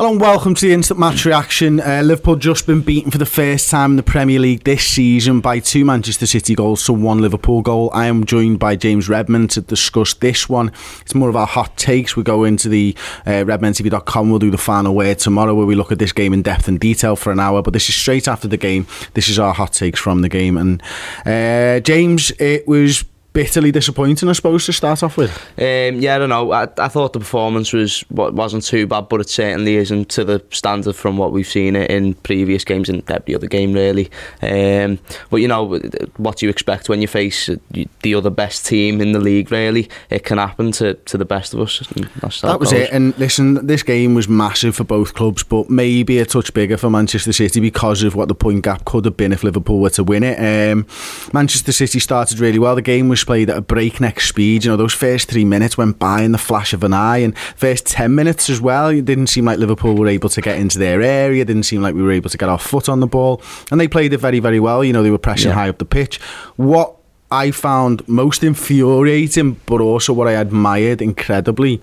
Hello and welcome to the instant match reaction. Uh, Liverpool just been beaten for the first time in the Premier League this season by two Manchester City goals to one Liverpool goal. I am joined by James Redmond to discuss this one. It's more of our hot takes. We go into the uh. We'll do the final word tomorrow where we look at this game in depth and detail for an hour. But this is straight after the game. This is our hot takes from the game. And uh, James, it was bitterly disappointing, I suppose, to start off with. Um, yeah, I don't know. I, I thought the performance was wasn't too bad, but it certainly isn't to the standard from what we've seen it in previous games and every other game, really. Um, but you know, what do you expect when you face the other best team in the league? Really, it can happen to, to the best of us. that was it. And listen, this game was massive for both clubs, but maybe a touch bigger for Manchester City because of what the point gap could have been if Liverpool were to win it. Um, Manchester City started really well. The game was played at a breakneck speed. You know, those first three minutes went by in the flash of an eye, and first 10 minutes as well. It didn't seem like Liverpool were able to get into their area, it didn't seem like we were able to get our foot on the ball, and they played it very, very well. You know, they were pressing yeah. high up the pitch. What I found most infuriating, but also what I admired incredibly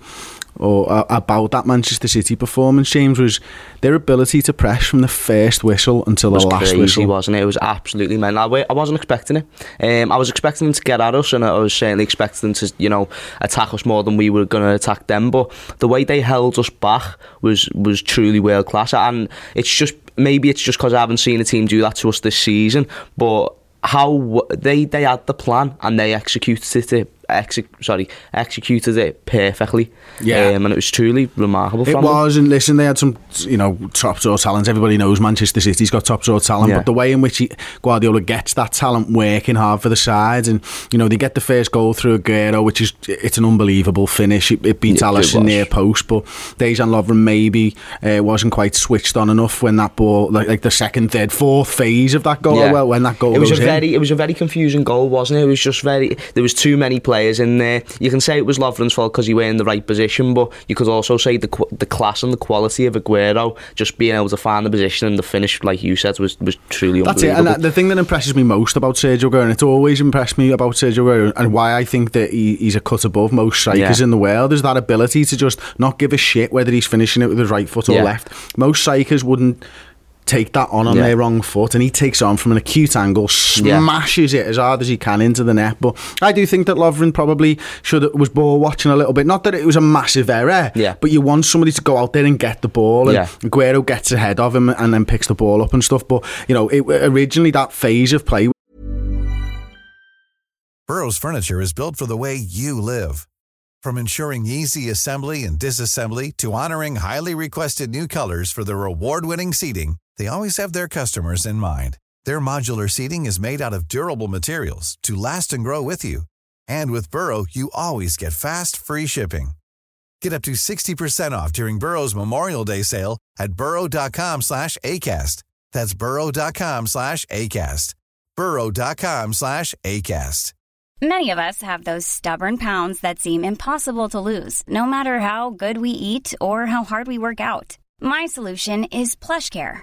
or uh, about that Manchester City performance, James, was their ability to press from the first whistle until the last crazy, whistle. wasn't it? It was absolutely mental. I wasn't expecting it. Um, I was expecting them to get at us, and I was certainly expecting them to, you know, attack us more than we were going to attack them. But the way they held us back was was truly world class, and it's just maybe it's just because I haven't seen a team do that to us this season, but how they they had the plan and they executed it exe- sorry, executed it perfectly. Yeah, um, and it was truly remarkable. It was, them. and listen, they had some, you know, top draw talent. Everybody knows Manchester City's got top draw talent, yeah. but the way in which he, Guardiola gets that talent working hard for the sides, and you know, they get the first goal through Aguero, which is it's an unbelievable finish. It, it beats yeah, Alisson near post, but Dejan Lovren maybe uh, wasn't quite switched on enough when that ball, like, like the second, third, fourth phase of that goal. Yeah. Well, when that goal, it was a in. very, it was a very confusing goal, wasn't it? It was just very. There was too many players players in there. You can say it was Lovren's fault because he were in the right position, but you could also say the the class and the quality of Aguero just being able to find the position and the finish, like you said, was was truly unbelievable. That's it. And the thing that impresses me most about Sergio Aguero, and it's always impressed me about Sergio Aguero, and why I think that he, he's a cut above most strikers yeah. in the world, is that ability to just not give a shit whether he's finishing it with his right foot or yeah. left. Most strikers wouldn't take that on on yeah. their wrong foot and he takes on from an acute angle smashes yeah. it as hard as he can into the net but I do think that Lovren probably should was ball watching a little bit not that it was a massive error yeah. but you want somebody to go out there and get the ball and yeah. Aguero gets ahead of him and then picks the ball up and stuff but you know it, originally that phase of play Burrow's furniture is built for the way you live from ensuring easy assembly and disassembly to honoring highly requested new colors for their award-winning seating they always have their customers in mind. Their modular seating is made out of durable materials to last and grow with you. And with Burrow, you always get fast, free shipping. Get up to 60% off during Burrow's Memorial Day sale at burrow.com slash ACAST. That's burrow.com slash ACAST. burrow.com slash ACAST. Many of us have those stubborn pounds that seem impossible to lose, no matter how good we eat or how hard we work out. My solution is PlushCare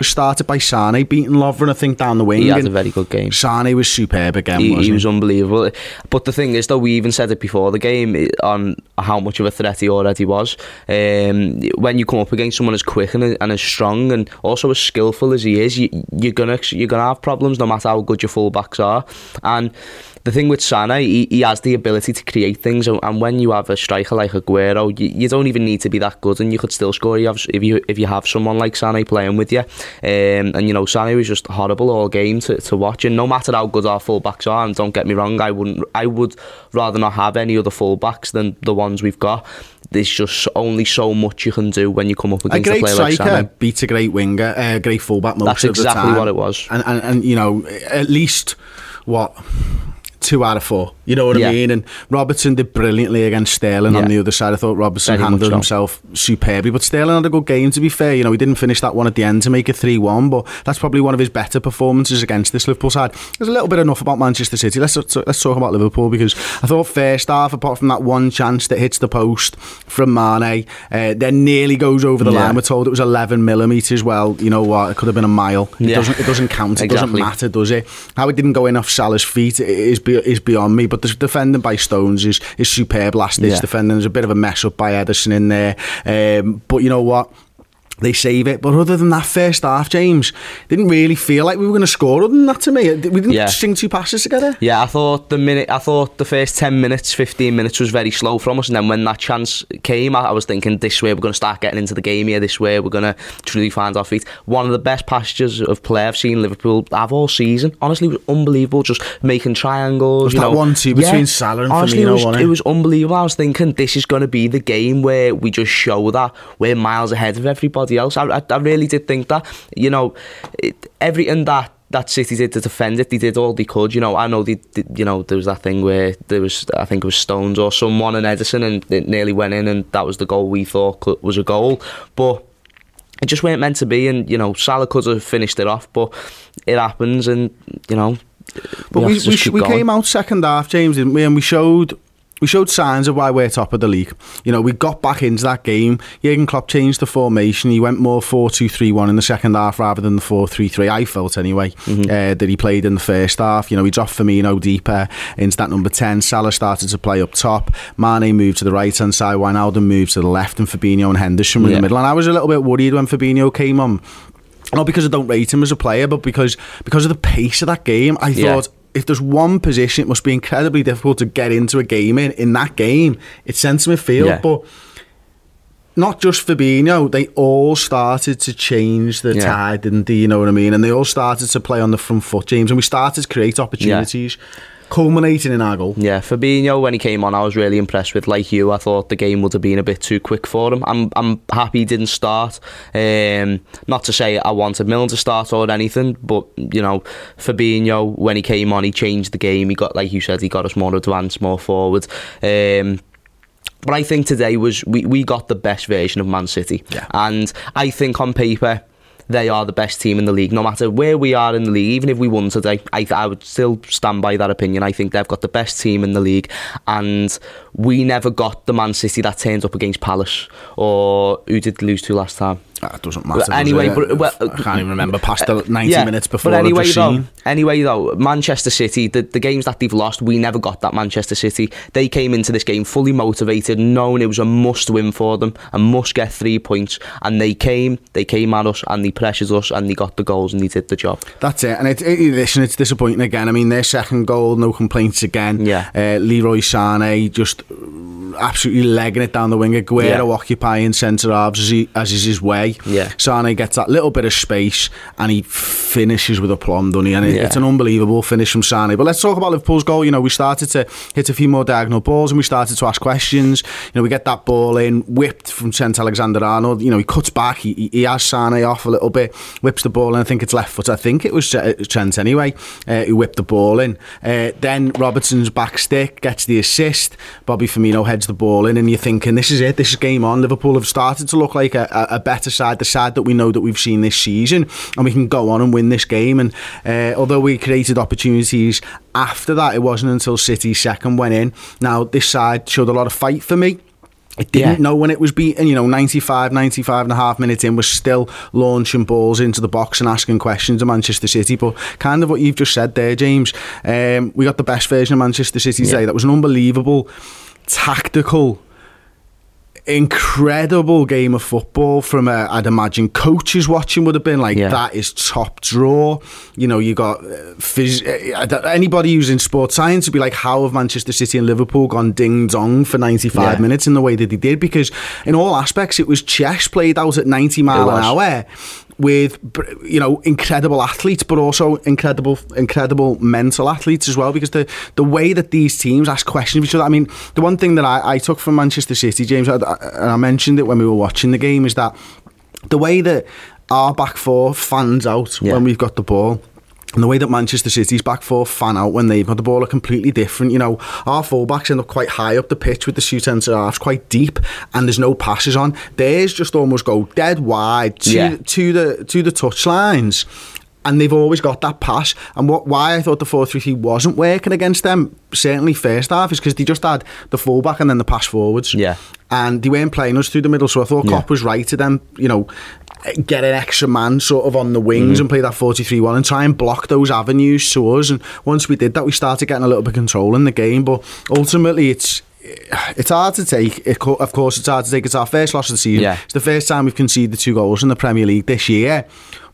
Started by Sane beating Lovren, I think, down the wing. He had a very good game. Sane was superb again. He, he was unbelievable. But the thing is, though, we even said it before the game on how much of a threat he already was. Um, when you come up against someone as quick and, and as strong and also as skillful as he is, you, you're gonna you're gonna have problems no matter how good your fullbacks are. And the thing with Sané, he, he has the ability to create things, and when you have a striker like Aguero, you, you don't even need to be that good, and you could still score You have, if you if you have someone like Sané playing with you. Um, and you know, Sané was just horrible all game to, to watch, and no matter how good our fullbacks are, and don't get me wrong, I wouldn't, I would rather not have any other fullbacks than the ones we've got. There's just only so much you can do when you come up against a, great a player striker like beats a great winger, a uh, great fullback most That's of exactly what it was. And, and and you know, at least what two out of four. You know what Yeah. I mean? And Robertson did brilliantly against Sterling on the other side. I thought Robertson Very handled so. himself superbly, but Sterling had a good game. To be fair, you know, he didn't finish that one at the end to make it three-one, but that's probably one of his better performances against this Liverpool side. There's a little bit enough about Manchester City. Let's let's talk about Liverpool because I thought first half, apart from that one chance that hits the post from Mane, uh, then nearly goes over the Yeah. line. We're told it was 11 millimeters. Well, you know what? It could have been a mile. It Yeah. doesn't. It doesn't count. It Exactly. doesn't matter, does it? How it didn't go in off Salah's feet is be, is beyond me. But the defending by Stones is is superb. Last ditch Yeah. defending. There's a bit of a mess up by Ederson in there. Um, but you know what? They save it, but other than that first half, James didn't really feel like we were going to score. Other than that, to me, we didn't Yeah. string two passes together. Yeah, I thought the minute, I thought the first ten minutes, fifteen minutes was very slow from us, and then when that chance came, I, I was thinking this way we're going to start getting into the game here. This way we're going to truly find our feet. One of the best passages of play I've seen Liverpool have all season. Honestly, it was unbelievable. Just making triangles. Was you that know. one-two between Salah and honestly, Firmino, it was, it was unbelievable. I was thinking this is going to be the game where we just show that we're miles ahead of everybody else. I, I, I really did think that. You know, it, everything that that City did to defend it, they did all they could. You know, I know they, they, you know, there was that thing where there was, I think it was Stones or someone and Ederson, and it nearly went in, and that was the goal we thought was a goal, but. It just weren't meant to be, and you know Salah could have finished it off, but it happens, and you know. But we, we, sh- we came out second half, James, didn't we? And we showed we showed signs of why we're top of the league. You know, we got back into that game. Jurgen Klopp changed the formation. He went more 4-2-3-1 in the second half rather than the 4-3-3. I felt anyway Mm-hmm. uh, that he played in the first half. You know, he dropped Firmino deeper into that number 10. Salah started to play up top. Mane moved to the right hand side. Wijnaldum moved to the left, and Fabinho and Henderson were in the middle. And I was a little bit worried when Fabinho came on. Not because I don't rate him as a player, but because because of the pace of that game. I Yeah. thought if there's one position, it must be incredibly difficult to get into a game in. In that game, it's centre midfield, Yeah. but not just Fabinho. They all started to change the Yeah. tide, didn't they? You know what I mean? And they all started to play on the front foot, James. And we started to create opportunities, culminating in our goal. Yeah, Fabinho when he came on, I was really impressed with. Like you, I thought the game would have been a bit too quick for him. I'm I'm happy he didn't start. Um, not to say I wanted Milner to start or anything, but you know, Fabinho when he came on, he changed the game. He got like you said, he got us more advanced, more forward. Um, but I think today was we, we got the best version of Man City. Yeah. And I think on paper they are the best team in the league. No matter where we are in the league, even if we won today, I, I would still stand by that opinion. I think they've got the best team in the league, and we never got the Man City that turned up against Palace or who did lose to last time. Ah, that doesn't matter. does anyway, it? but- well, I can't even remember past the uh, 90 Yeah, minutes before But anyway, though, seen. anyway, though, Manchester City, the, the games that they've lost, we never got that Manchester City. They came into this game fully motivated, knowing it was a must win for them, a must get three points. And they came, they came at us, and they pressured us, and they got the goals, and they did the job. That's it. And it, it, listen, it's disappointing again. I mean, their second goal, no complaints again. Yeah. Uh, Leroy Sané just absolutely legging it down the wing. Aguero Yeah. occupying centre halves as, he, as is his way. Yeah. Sané gets that little bit of space and he finishes with a plum, doesn't he? And it, Yeah. it's an unbelievable finish from Sané. But let's talk about Liverpool's goal. You know, we started to hit a few more diagonal balls and we started to ask questions. You know, we get that ball in, whipped from Trent Alexander-Arnold. You know, he cuts back. He, he- has Sané off a little bit, whips the ball in. I think it's left foot. I think it was uh, Trent anyway, uh, who whipped the ball in. Uh, then Robertson's back stick gets the assist. Bobby Firmino heads the ball in, and you're thinking, this is it. This is game on. Liverpool have started to look like a, a, a better side, the side that we know that we've seen this season, and we can go on and win this game. And uh, although we created opportunities after that, it wasn't until City's second went in. Now this side showed a lot of fight for me. It didn't Yeah. know when it was beaten, you know, 95, 95 and a half minutes in, was still launching balls into the box and asking questions of Manchester City. But kind of what you've just said there, James, um, we got the best version of Manchester City today. That was an unbelievable, tactical, incredible game of football from uh, I'd imagine coaches watching would have been like Yeah. that is top draw you know you got uh, phys- uh, anybody who's in sports science would be like how have Manchester City and Liverpool gone ding dong for 95 Yeah. minutes in the way that they did because in all aspects it was chess played out at 90 mile an hour with you know incredible athletes but also incredible incredible mental athletes as well because the the way that these teams ask questions of each other I mean the one thing that I, I took from Manchester City James I, I- and I mentioned it when we were watching the game is that the way that our back four fans out Yeah. when we've got the ball And the way that Manchester City's back four fan out when they've got the ball are completely different. You know, our fullbacks end up quite high up the pitch with the two centre halves, quite deep, and there's no passes on. Theirs just almost go dead wide to, Yeah. to the to the touch lines. And they've always got that pass. And what why I thought the 4 3 3 wasn't working against them, certainly first half, is because they just had the fullback and then the pass forwards. Yeah. And they weren't playing us through the middle. So I thought Yeah. Klopp was right to then, you know, get an extra man sort of on the wings Mm. and play that 43-1 and try and block those avenues to us and once we did that we started getting a little bit of control in the game but ultimately it's it's hard to take it, of course it's hard to take it's our first loss of the season Yeah. it's the first time we've conceded two goals in the Premier League this year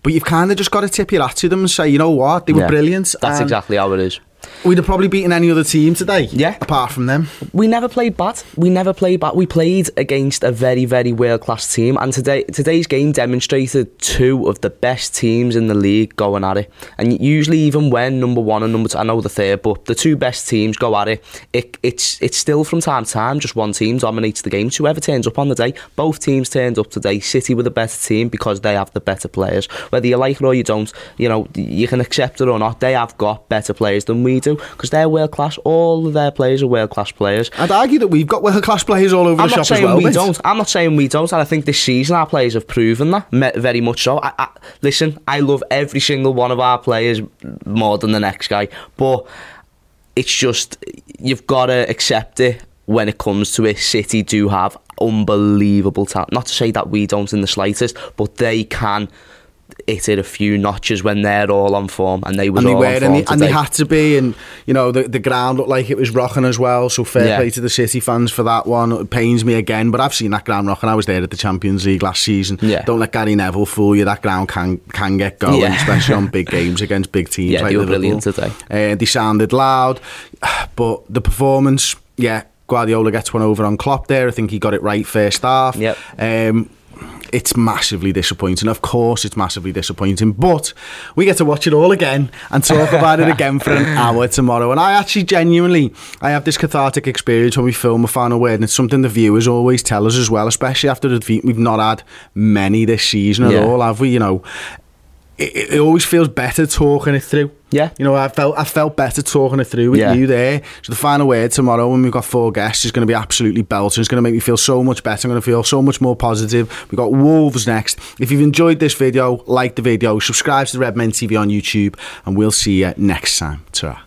but you've kind of just got to tip your hat to them and say you know what they were Yeah. brilliant That's and exactly how it is. We'd have probably beaten any other team today Yeah. apart from them We never played bad. We never played bad. We played against a very, very world class team, and today today's game demonstrated two of the best teams in the league going at it. And usually, even when number one and number two, I know the third, but the two best teams go at it. it it's it's still from time to time just one team dominates the game. So whoever turns up on the day, both teams turned up today. City were the better team because they have the better players. Whether you like it or you don't, you know you can accept it or not. They have got better players than we do because they're world class. All of their players are world class players. I'd argue that we've got world-class players all over I'm the shop as saying well we mate. don't. I'm not saying we don't, and I think this season our players have proven that very much so. I, I, listen, I love every single one of our players more than the next guy, but it's just you've got to accept it when it comes to it. City do have unbelievable talent. Not to say that we don't in the slightest, but they can. It a few notches when they're all on form, and they was and they all were, on and they, and they had to be, and you know the the ground looked like it was rocking as well. So fair Yeah. play to the City fans for that one. It pains me again, but I've seen that ground rocking. I was there at the Champions League last season. Yeah. Don't let Gary Neville fool you. That ground can can get going, Yeah. especially on big games against big teams. Yeah, like they were Liverpool. brilliant today. Uh, they sounded loud, but the performance, yeah. Guardiola gets one over on Klopp there. I think he got it right first half. Yep. Um, it's massively disappointing. Of course, it's massively disappointing, but we get to watch it all again and talk about it again for an hour tomorrow. And I actually genuinely, I have this cathartic experience when we film a final word, and it's something the viewers always tell us as well, especially after the defeat. We've not had many this season at Yeah. all, have we? You know, it, it always feels better talking it through. Yeah. You know, I felt I felt better talking it through with Yeah. you there. So the final word tomorrow when we've got four guests is going to be absolutely belting. It's going to make me feel so much better. I'm going to feel so much more positive. We've got Wolves next. If you've enjoyed this video, like the video, subscribe to the Red Men TV on YouTube, and we'll see you next time. ta